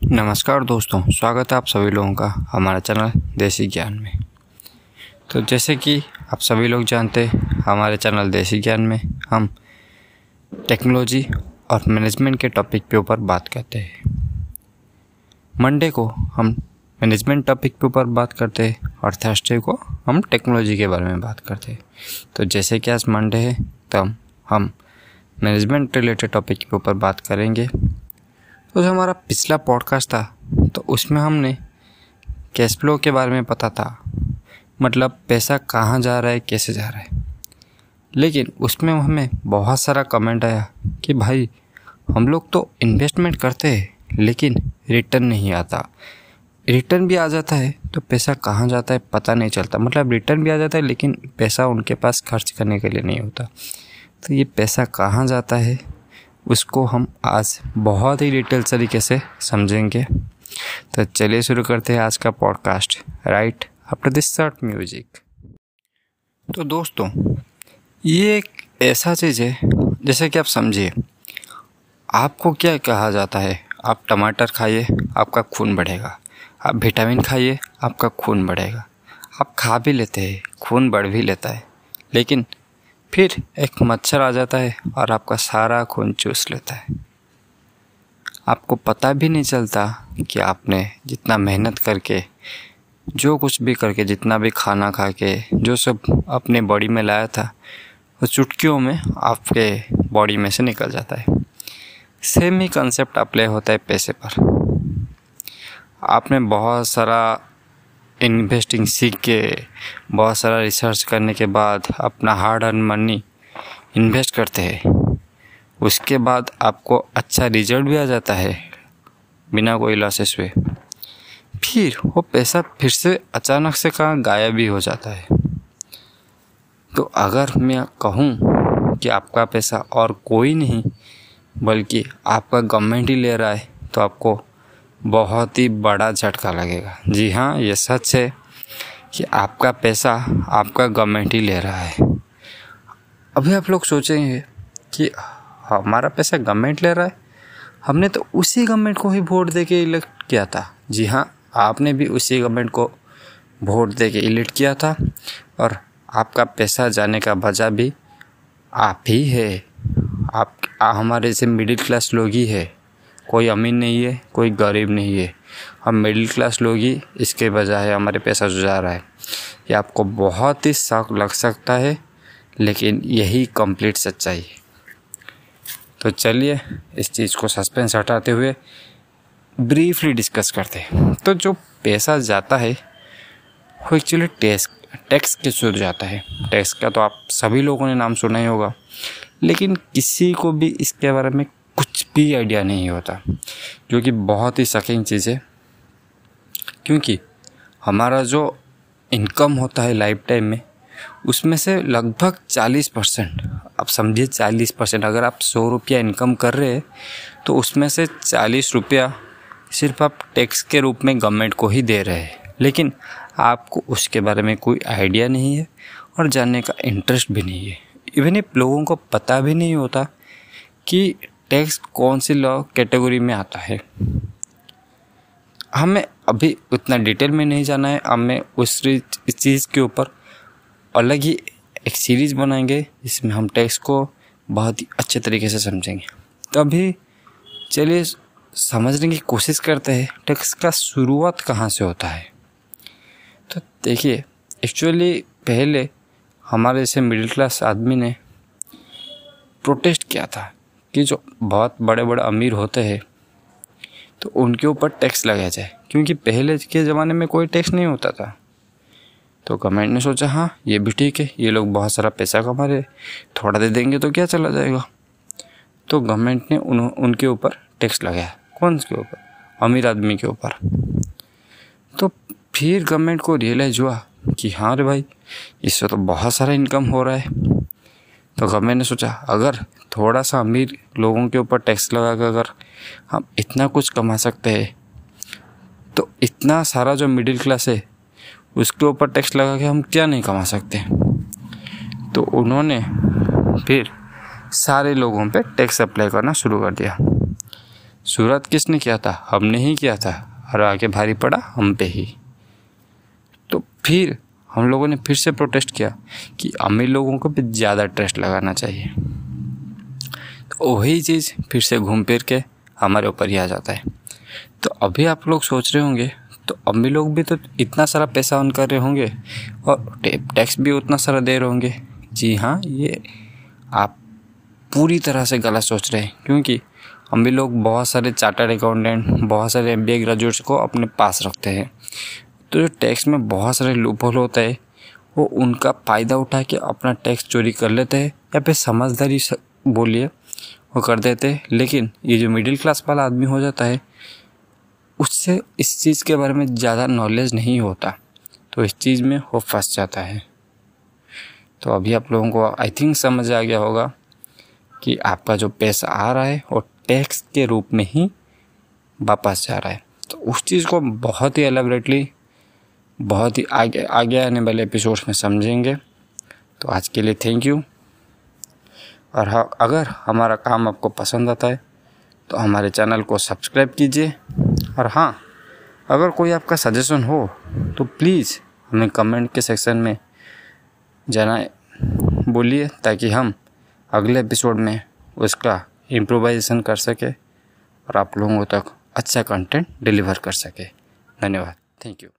नमस्कार दोस्तों, स्वागत है आप सभी लोगों का हमारा चैनल देसी ज्ञान में। तो जैसे कि आप सभी लोग जानते हैं, हमारे चैनल देसी ज्ञान में हम टेक्नोलॉजी और मैनेजमेंट के टॉपिक के ऊपर बात करते हैं। मंडे को हम मैनेजमेंट टॉपिक के ऊपर बात करते हैं और थर्सडे को हम टेक्नोलॉजी के बारे में बात करते हैं। तो जैसे कि आज मंडे है तो हम मैनेजमेंट रिलेटेड टॉपिक के ऊपर बात करेंगे। तो जो हमारा पिछला पॉडकास्ट था तो उसमें हमने कैश फ्लो के बारे में पता था। मतलब पैसा कहाँ जा रहा है, कैसे जा रहा है। लेकिन उसमें हमें बहुत सारा कमेंट आया कि भाई, हम लोग तो इन्वेस्टमेंट करते हैं, लेकिन रिटर्न नहीं आता। रिटर्न भी आ जाता है तो पैसा कहाँ जाता है पता नहीं चलता। मतलब रिटर्न भी आ जाता है, लेकिन पैसा उनके पास खर्च करने के लिए नहीं होता। तो ये पैसा कहाँ जाता है उसको हम आज बहुत ही डिटेल तरीके से समझेंगे। तो चलिए शुरू करते हैं आज का podcast right after this short music तो दोस्तों, ये एक ऐसा चीज़ है, जैसे कि आप समझिए, आपको क्या कहा जाता है? आप टमाटर खाइए, आपका खून बढ़ेगा। आप विटामिन खाइए, आपका खून बढ़ेगा। आप खा भी लेते हैं, खून बढ़ भी लेता है। लेकिन फिर एक मच्छर आ जाता है और आपका सारा खून चूस लेता है। आपको पता भी नहीं चलता कि आपने जितना मेहनत करके, जो कुछ भी करके, जितना भी खाना खा के जो सब अपने बॉडी में लाया था, वो चुटकियों में आपके बॉडी में से निकल जाता है। सेम ही कंसेप्ट अप्लाई होता है पैसे पर। आपने बहुत सारा इन्वेस्टिंग सीख के, बहुत सारा रिसर्च करने के बाद अपना हार्ड अर्न मनी इन्वेस्ट करते हैं। उसके बाद आपको अच्छा रिज़ल्ट भी आ जाता है, बिना कोई लॉसेस हुए फिर वो पैसा फिर से अचानक से कहाँ गायब भी हो जाता है। तो अगर मैं कहूँ कि आपका पैसा और कोई नहीं, बल्कि आपका गवर्नमेंट ही ले रहा है तो आपको बहुत ही बड़ा झटका लगेगा। जी हाँ ये सच है कि आपका पैसा आपका गवर्नमेंट ही ले रहा है। अभी आप लोग सोचेंगे कि हमारा पैसा गवर्नमेंट ले रहा है? हमने तो उसी गवर्नमेंट को ही वोट दे के इलेक्ट किया था। जी हाँ आपने भी उसी गवर्नमेंट को वोट दे के इलेक्ट किया था और आपका पैसा जाने का वजह भी आप ही है। आप आ, हमारे से मिडिल क्लास लोग ही है। कोई अमीर नहीं है, कोई गरीब नहीं है। हम मिडिल क्लास लोग ही इसके बजाय हमारे पैसा जो रहा है। ये आपको बहुत ही शौक लग सकता है, लेकिन यही कंप्लीट सच्चाई है। तो चलिए, इस चीज़ को सस्पेंस हटाते हुए ब्रीफली डिस्कस करते हैं। तो जो पैसा जाता है, वो एक्चुअली टैक्स टैक्स के थ्रू जाता है। टैक्स का तो आप सभी लोगों ने नाम सुना ही होगा। लेकिन किसी को भी इसके बारे में भी आइडिया नहीं होता, जो कि बहुत ही शकिंग चीज़ है। क्योंकि हमारा जो इनकम होता है लाइफ टाइम में, उसमें से लगभग चालीस परसेंट, आप समझिए चालीस परसेंट, अगर आप सौ रुपया इनकम कर रहे हैं तो उसमें से चालीस रुपया सिर्फ़ आप टैक्स के रूप में गवर्नमेंट को ही दे रहे हैं। लेकिन आपको उसके बारे में कोई आइडिया नहीं है और जानने का इंटरेस्ट भी नहीं है। इवन if लोगों को पता भी नहीं होता कि टैक्स कौन सी लॉ कैटेगरी में आता है? हमें अभी उतना डिटेल में नहीं जाना है। हमें उस चीज़ के ऊपर अलग ही एक सीरीज़ बनाएँगे, जिसमें हम टैक्स को बहुत ही अच्छे तरीके से समझेंगे। तो अभी चलिए समझने की कोशिश करते हैं टैक्स का शुरुआत कहाँ से होता है। तो देखिए, एक्चुअली पहले हमारे जैसे मिडिल क्लास आदमी ने प्रोटेस्ट किया था। कि जो बहुत बड़े बड़े अमीर होते हैं तो उनके ऊपर टैक्स लगाया जाए। क्योंकि पहले के ज़माने में कोई टैक्स नहीं होता था। तो गवर्नमेंट ने सोचा हाँ ये भी ठीक है, ये लोग बहुत सारा पैसा कमा रहे थोड़ा दे देंगे तो क्या चला जाएगा? तो गवर्नमेंट ने उन, उनके ऊपर टैक्स लगाया। कौन के ऊपर? अमीर आदमी के ऊपर। तो फिर गवर्नमेंट को रियलाइज़ हुआ कि हाँ रे भाई, इससे तो बहुत सारा इनकम हो रहा है। तो गवर्नमेंट ने सोचा, अगर थोड़ा सा अमीर लोगों के ऊपर टैक्स लगा कर अगर हम इतना कुछ कमा सकते हैं तो इतना सारा जो मिडिल क्लास है, उसके ऊपर टैक्स लगा के हम क्या नहीं कमा सकते? तो उन्होंने फिर सारे लोगों पे टैक्स अप्लाई करना शुरू कर दिया। शुरुआत किसने किया था? हमने ही किया था। और आगे भारी पड़ा हम पे ही। तो फिर हम लोगों ने फिर से प्रोटेस्ट किया कि अमीर लोगों को भी ज़्यादा ट्रस्ट लगाना चाहिए। तो वही चीज़ फिर से घूम फिर के हमारे ऊपर ही आ जाता है। तो अभी आप लोग सोच रहे होंगे तो अमीर लोग भी तो इतना सारा पैसा ऑन कर रहे होंगे और टैक्स भी उतना सारा दे रहे होंगे। जी हाँ ये आप पूरी तरह से गलत सोच रहे हैं, क्योंकि भी लोग बहुत सारे चार्टर्ड अकाउंटेंट बहुत सारे एम बी ए ग्रेजुएट्स को अपने पास रखते हैं। तो जो टैक्स में बहुत सारे लूप होल होता है, वो उनका फ़ायदा उठा के अपना टैक्स चोरी कर लेते हैं, या फिर समझदारी बोलिए, वो कर देते हैं। लेकिन ये जो मिडिल क्लास वाला आदमी हो जाता है, उससे इस चीज़ के बारे में ज़्यादा नॉलेज नहीं होता तो इस चीज़ में वो फंस जाता है। तो अभी आप लोगों को आई थिंक समझ आ गया होगा कि आपका जो पैसा आ रहा है, वो टैक्स के रूप में ही वापस जा रहा है। तो उस चीज़ को बहुत ही एलेबरेटली बहुत ही आगे आगे आने वाले एपिसोड्स में समझेंगे। तो आज के लिए थैंक यू और हाँ अगर हमारा काम आपको पसंद आता है तो हमारे चैनल को सब्सक्राइब कीजिए। और हाँ अगर कोई आपका सजेशन हो तो प्लीज़ हमें कमेंट के सेक्शन में जाना बोलिए, ताकि हम अगले एपिसोड में उसका इम्प्रोवाइजेशन कर सके, और आप लोगों तक अच्छा कंटेंट डिलीवर कर सके। धन्यवाद। Thank you